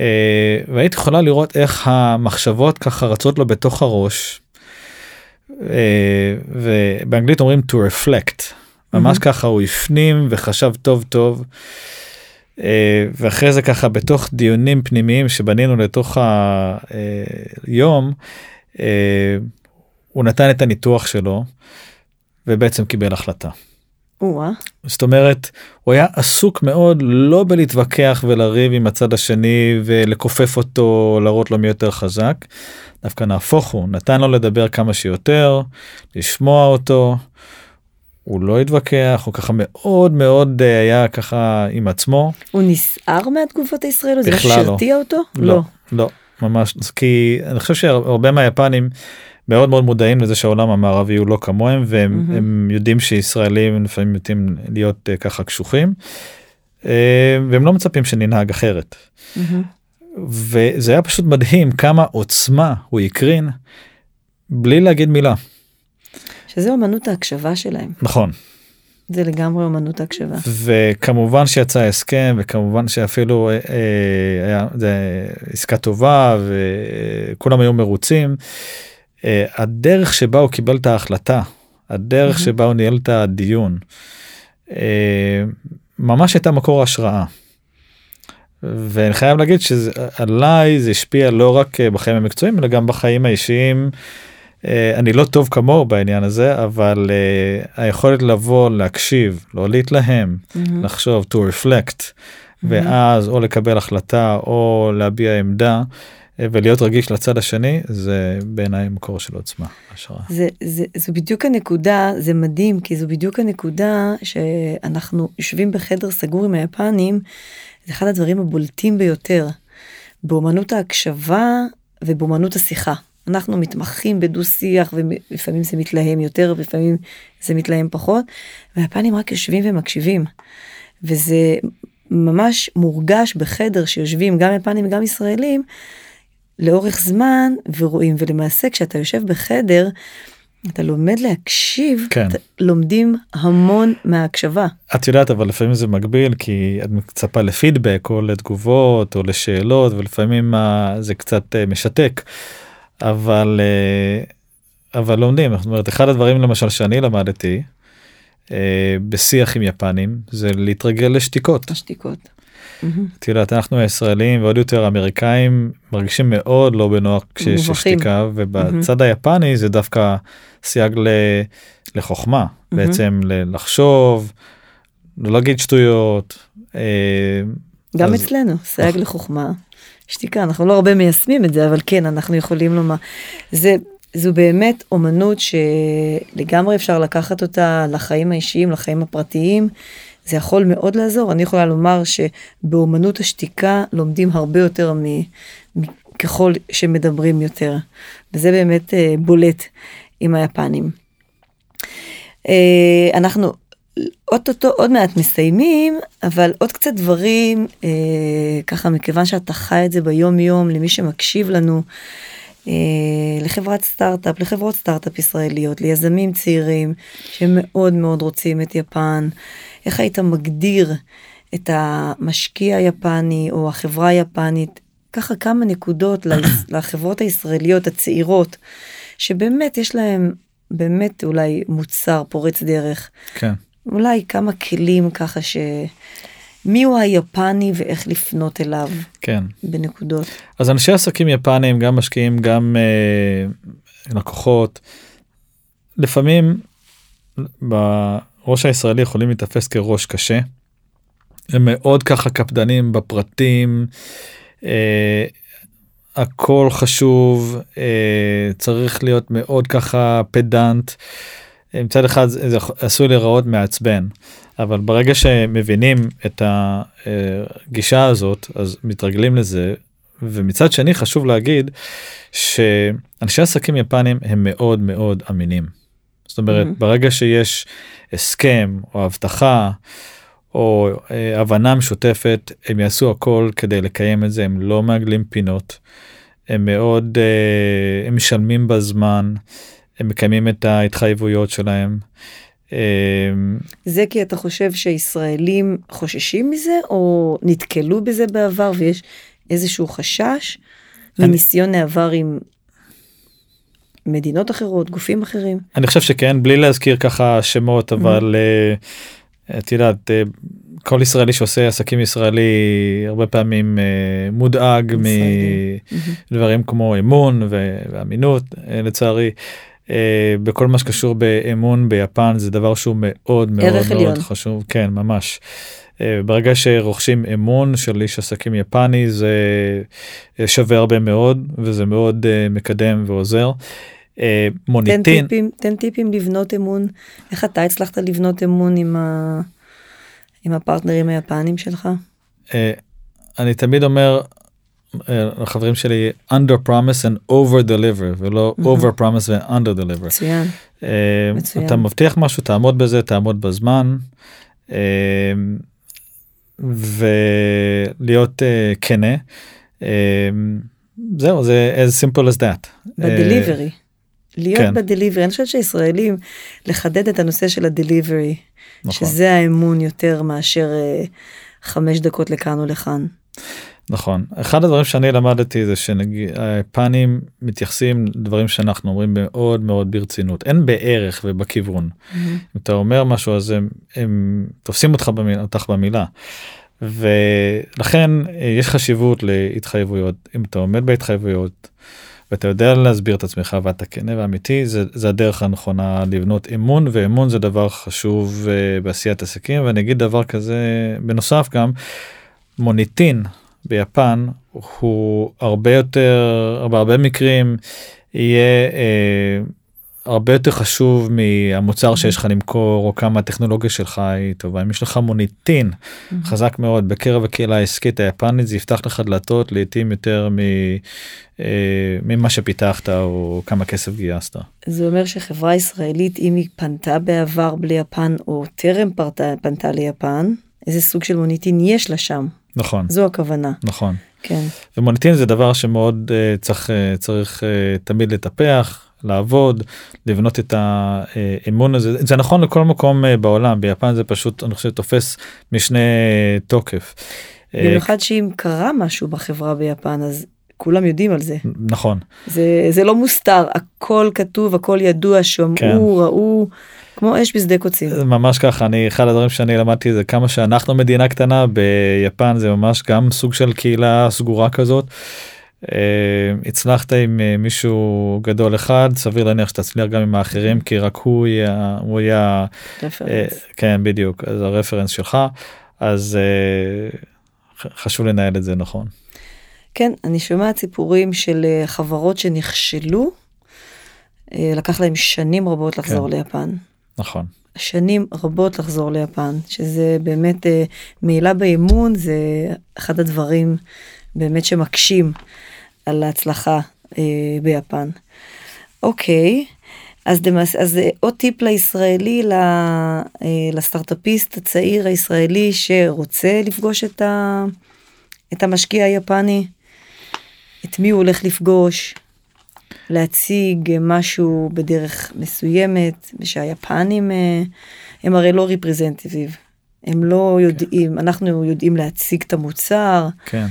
S2: אה, והיית יכולה לראות איך המחשבות ככה רצות לו בתוך הראש. אה, ובאנגלית אומרים to reflect ממש mm-hmm. ככה הוא הפנים וחשב טוב טוב. אה, ואחרי זה ככה בתוך דיונים פנימיים שבנינו לתוך היום הוא נתן את הניתוח שלו ובעצם קיבל החלטה. זאת אומרת הוא היה עסוק מאוד לא בלהתווכח ולריב עם הצד השני ולכופף אותו להראות לו מי יותר חזק. דווקא נהפוך הוא נתן לו לדבר כמה שיותר לשמוע אותו. הוא לא התווכח הוא ככה מאוד מאוד אה, היה ככה עם עצמו.
S1: הוא נסער מהתגובות הישראליות? זה משהו שהרתיע אותו?
S2: לא, לא, לא ממש כי אני חושב שהרבה מהיפנים מאוד מאוד מודעים לזה שהעולם המערבי הוא לא כמוהם והם mm-hmm. יודעים שישראלים לפעמים יודעים להיות uh, ככה קשוחים uh, והם לא מצפים שננהג אחרת. Mm-hmm. וזה היה פשוט מדהים כמה עוצמה הוא הקרין בלי להגיד מילה.
S1: שזה אומנות ההקשבה שלהם.
S2: נכון.
S1: זה לגמרי אומנות ההקשבה.
S2: וכמובן שיצא הסכם וכמובן שאפילו אה, אה, היה זה עסקה טובה וכולם היו מרוצים. אה, הדרך שבה הוא קיבל את ההחלטה, הדרך mm-hmm. שבה הוא ניהל את הדיון, אה, ממש הייתה מקור השראה. ואני חייב להגיד שעליי זה השפיע לא רק אה, בחיים המקצועיים אלא גם בחיים האישיים. אני לא טוב כמוהו בעניין הזה אבל היכולת לבוא להקשיב לא להתלהם mm-hmm. לחשוב to reflect mm-hmm. ואז או לקבל החלטה או להביע עמדה ולהיות רגיש לצד השני זה בעיניי מקור של עוצמה השראה.
S1: זה, זה, זו בדיוק הנקודה זה מדהים כי זו בדיוק הנקודה שאנחנו יושבים בחדר סגור עם היפנים זה אחד הדברים הבולטים ביותר באומנות ההקשבה ובאומנות השיחה. אנחנו מתמחים בדו שיח ולפעמים זה מתלהם יותר ולפעמים זה מתלהם פחות והיפנים רק יושבים ומקשיבים וזה ממש מורגש בחדר שיושבים גם יפנים וגם ישראלים לאורך זמן ורואים ולמעשה כשאתה יושב בחדר אתה לומד להקשיב
S2: כן.
S1: לומדים המון מההקשבה.
S2: את יודעת אבל לפעמים זה מגביל כי את מצפה לפידבק או לתגובות או לשאלות ולפעמים זה קצת אה, משתק אבל אה, אבל לומדים זאת אומרת אחד הדברים למשל שאני למדתי אה, בשיח עם יפנים זה להתרגל לשתיקות.
S1: השתיקות.
S2: את יודעת אנחנו הישראלים ועוד יותר אמריקאים מרגישים מאוד לא בנוח כשיש שתיקה ובצד היפני זה דווקא סייג לחוכמה בעצם לחשוב לא להגיד שטויות. אה,
S1: גם אצלנו סייג לחוכמה שתיקה אנחנו לא הרבה מיישמים את זה אבל כן אנחנו יכולים לומר זה זו באמת אומנות שלגמרי אפשר לקחת אותה לחיים האישיים לחיים הפרטיים. זה יכול מאוד לעזור. אני יכולה לומר שבאומנות השתיקה לומדים הרבה יותר מככל שמדברים יותר. וזה באמת אה, בולט עם היפנים. אה, אנחנו אוטוטו עוד מעט מסיימים, אבל עוד קצת דברים, אה, ככה מכיוון שאתה חי את זה ביום יום למי שמקשיב לנו, אה, לחברת סטארט-אפ, לחברות סטארט-אפ ישראליות, ליזמים צעירים שמאוד מאוד רוצים את יפן. איך היית מגדיר את המשקיע היפני או החברה היפנית, ככה כמה נקודות לחברות הישראליות הצעירות, שבאמת יש להם באמת אולי מוצר פורץ דרך.
S2: כן.
S1: אולי כמה כלים ככה ש... מי הוא היפני ואיך לפנות אליו
S2: כן
S1: בנקודות
S2: אז אנשי עסקים יפנים גם משקיעים גם אה, לקוחות לפעמים בראש הישראלי יכולים להתאפס כראש קשה. הם מאוד ככה קפדנים בפרטים. אה, הכל חשוב אה, צריך להיות מאוד ככה פדנט. מצד אחד זה עשוי להיראות מעצבן אבל ברגע שמבינים את הגישה הזאת אז מתרגלים לזה ומצד שני חשוב להגיד שאנשי עסקים יפנים הם מאוד מאוד אמינים. זאת אומרת mm-hmm. ברגע שיש הסכם או הבטחה או אה, הבנה משותפת הם יעשו הכל כדי לקיים את זה הם לא מעגלים פינות. הם מאוד אה, הם משלמים בזמן הם מקיימים את ההתחייבויות שלהם.
S1: זה כי אתה חושב שישראלים חוששים מזה או נתקלו בזה בעבר ויש איזשהו חשש מניסיון העבר עם מדינות אחרות גופים אחרים
S2: אני חושב שכן בלי להזכיר ככה שמות אבל mm-hmm. את יודעת אה, כל ישראלי שעושה עסקים ישראלי הרבה פעמים uh, מודאג מדברים mm-hmm. כמו אמון ואמינות לצערי. Uh, בכל מה שקשור באמון ביפן זה דבר שהוא מאוד מאוד מאוד עליון. חשוב כן ממש. Uh, ברגע שרוכשים אמון של איש עסקים יפני זה שווה הרבה מאוד וזה מאוד מקדם ועוזר.
S1: אה, מוניטין. תן טיפים, תן טיפים לבנות אמון, איך אתה הצלחת לבנות אמון עם, ה... עם הפרטנרים היפנים שלך?
S2: אה, אני תמיד אומר אה, לחברים שלי under promise and over deliver ולא mm-hmm. over promise ו under deliver.
S1: מצוין.
S2: מצוין. אתה מבטיח משהו תעמוד בזה תעמוד בזמן. ולהיות כנה. זהו זה as simple as that.
S1: בדליברי. להיות כן. בדליברי אני חושבת שישראלים לחדד את הנושא של הדליברי נכון. שזה האמון יותר מאשר uh, חמש דקות לכאן או לכאן.
S2: נכון אחד הדברים שאני למדתי זה שהיפנים מתייחסים לדברים שאנחנו אומרים מאוד מאוד ברצינות אין בערך ובכיוון. Mm-hmm. אם אתה אומר משהו אז הם, הם תופסים אותך במילה, אותך במילה. ולכן אה, יש חשיבות להתחייבויות אם אתה עומד בהתחייבויות. ואתה יודע להסביר את עצמך ואתה כנה ואמיתי זה, זה הדרך הנכונה לבנות אמון ואמון זה דבר חשוב uh, בעשיית עסקים ואני אגיד דבר כזה בנוסף גם מוניטין ביפן הוא הרבה יותר בהרבה מקרים יהיה uh, הרבה יותר חשוב מהמוצר שיש לך למכור או כמה הטכנולוגיה שלך היא טובה אם יש לך מוניטין mm-hmm. חזק מאוד בקרב הקהילה העסקית היפנית זה יפתח לך דלתות לעתים יותר מ, אה, ממה שפיתחת או כמה כסף גייסת.
S1: זה אומר שחברה ישראלית אם היא פנתה בעבר בלי יפן או טרם פנתה ליפן איזה סוג של מוניטין יש לה שם.
S2: נכון.
S1: זו הכוונה.
S2: נכון.
S1: כן.
S2: ומוניטין זה דבר שמאוד uh, צריך uh, צריך uh, תמיד לטפח. לעבוד לבנות את האמון הזה זה נכון לכל מקום אה, בעולם ביפן זה פשוט אני חושב תופס משנה תוקף.
S1: במיוחד שאם קרה משהו בחברה ביפן אז כולם יודעים על זה
S2: נכון
S1: זה זה לא מוסתר הכל כתוב הכל ידוע שמעו כן. ראו כמו אש בשדה קוצים
S2: ממש ככה אני אחד הדברים שאני למדתי זה כמה שאנחנו מדינה קטנה ביפן זה ממש גם סוג של קהילה סגורה כזאת. אה, הצלחת עם אה, מישהו גדול אחד סביר להניח שתצליח גם עם האחרים כי רק הוא יהיה הוא יהיה
S1: אה,
S2: כן בדיוק אז הרפרנס שלך אז חשוב לנהל את זה נכון.
S1: כן אני שומעת סיפורים של חברות שנכשלו לקח להם שנים רבות לחזור כן. ליפן.
S2: נכון.
S1: שנים רבות לחזור ליפן שזה באמת מעילה באמון זה אחד הדברים באמת שמקשים על ההצלחה אה, ביפן. אוקיי, אז, דמס, אז אה, עוד טיפ לישראלי, ל, אה, לסטארטאפיסט הצעיר הישראלי שרוצה לפגוש את, ה, את המשקיע היפני, את מי הוא הולך לפגוש, להציג משהו בדרך מסוימת, ושהיפנים אה, הם הרי לא representative, הם לא כן. יודעים, אנחנו יודעים להציג את המוצר.
S2: כן.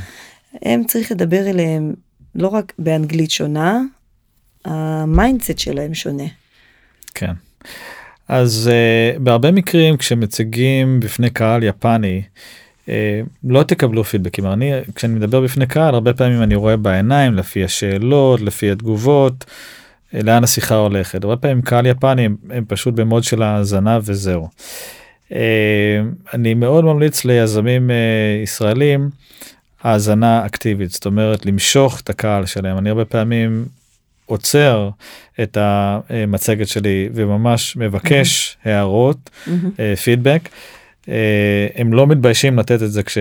S1: הם צריך לדבר אליהם לא רק באנגלית שונה, ה mindset שלהם שונה.
S2: כן. אז uh, בהרבה מקרים כשמציגים בפני קהל יפני לא תקבלו פידבקים אני כשאני מדבר בפני קהל הרבה פעמים אני רואה בעיניים לפי השאלות לפי התגובות uh, לאן השיחה הולכת הרבה פעמים קהל יפני הם, הם פשוט במוד של האזנה וזהו. Uh, אני מאוד ממליץ ליזמים ישראלים האזנה אקטיבית זאת אומרת למשוך את הקהל שלהם אני הרבה פעמים עוצר את המצגת שלי וממש מבקש mm-hmm. הערות mm-hmm. פידבק. אה, הם לא מתביישים לתת את זה כש,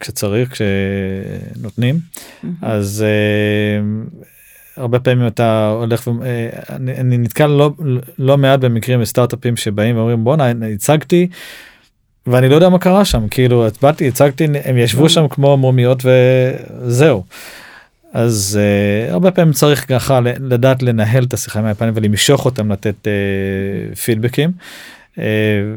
S2: כשצריך כשנותנים mm-hmm. אז uh, הרבה פעמים אתה הולך ואני אני נתקל לא לא מעט במקרים בסטארט-אפים שבאים ואומרים בואנה הצגתי ואני לא יודע מה קרה שם כאילו הצבעתי הצגתי הם ישבו שם כמו מומיות וזהו. אז uh, הרבה פעמים צריך ככה לדעת לנהל את השיחה עם היפנים ולמשוך אותם לתת uh, פידבקים. Uh,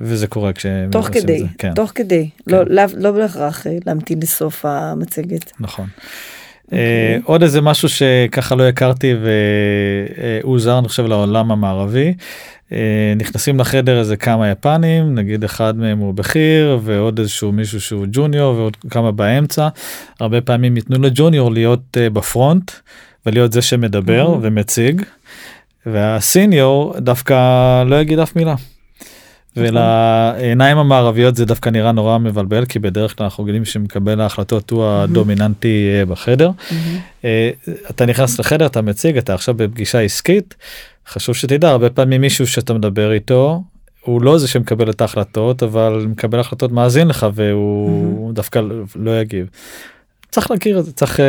S2: וזה קורה כש...
S1: תוך כדי, זה, כן. תוך כדי, כן. לא, לא, לא בהכרח להמתין לסוף המצגת.
S2: נכון. Okay. אוקיי. עוד איזה משהו שככה לא הכרתי והוא זר אני חושב לעולם המערבי. אה, נכנסים לחדר איזה כמה יפנים נגיד אחד מהם הוא בכיר ועוד איזשהו מישהו שהוא ג'וניור ועוד כמה באמצע הרבה פעמים ייתנו לג'וניור להיות בפרונט ולהיות זה שמדבר mm-hmm. ומציג והסיניור דווקא לא יגיד אף מילה. נכון. ולעיניים המערביות זה דווקא נראה נורא מבלבל כי בדרך כלל אנחנו יודעים שמקבל ההחלטות הוא הדומיננטי אה, בחדר. אתה נכנס לחדר אתה מציג אתה עכשיו בפגישה עסקית חשוב שתדע הרבה פעמים מישהו שאתה מדבר איתו הוא לא זה שמקבל את ההחלטות אבל מקבל החלטות מאזין לך והוא. דווקא לא יגיב. צריך להכיר את זה צריך uh,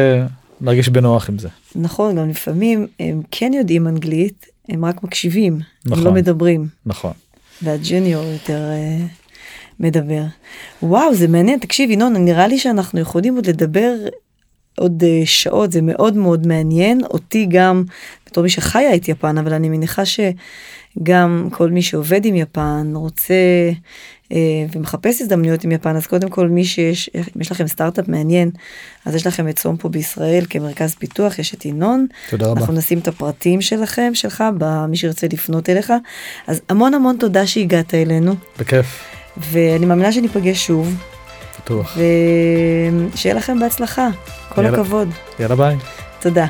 S2: להרגיש בנוח עם זה.
S1: נכון גם לפעמים הם כן יודעים אנגלית הם רק מקשיבים נכון, הם לא מדברים
S2: נכון.
S1: והג'וניור יותר uh, מדבר. וואו זה מעניין. תקשיב ינון נראה לי שאנחנו יכולים עוד לדבר עוד uh, שעות. זה מאוד מאוד מעניין. אותי גם בתור מי שחיה את יפן אבל אני מניחה שגם כל מי שעובד עם יפן רוצה ומחפש הזדמנויות עם יפן אז קודם כל מי שיש אם יש לכם סטארט-אפ מעניין אז יש לכם את סום פה בישראל כמרכז פיתוח יש את ינון.
S2: תודה רבה.
S1: אנחנו נשים את הפרטים שלכם שלך במי שירצה לפנות אליך אז המון המון תודה שהגעת אלינו.
S2: בכיף.
S1: ואני מאמינה שניפגש שוב.
S2: בטוח.
S1: ושיהיה לכם בהצלחה. כל יאללה, הכבוד.
S2: יאללה ביי.
S1: תודה.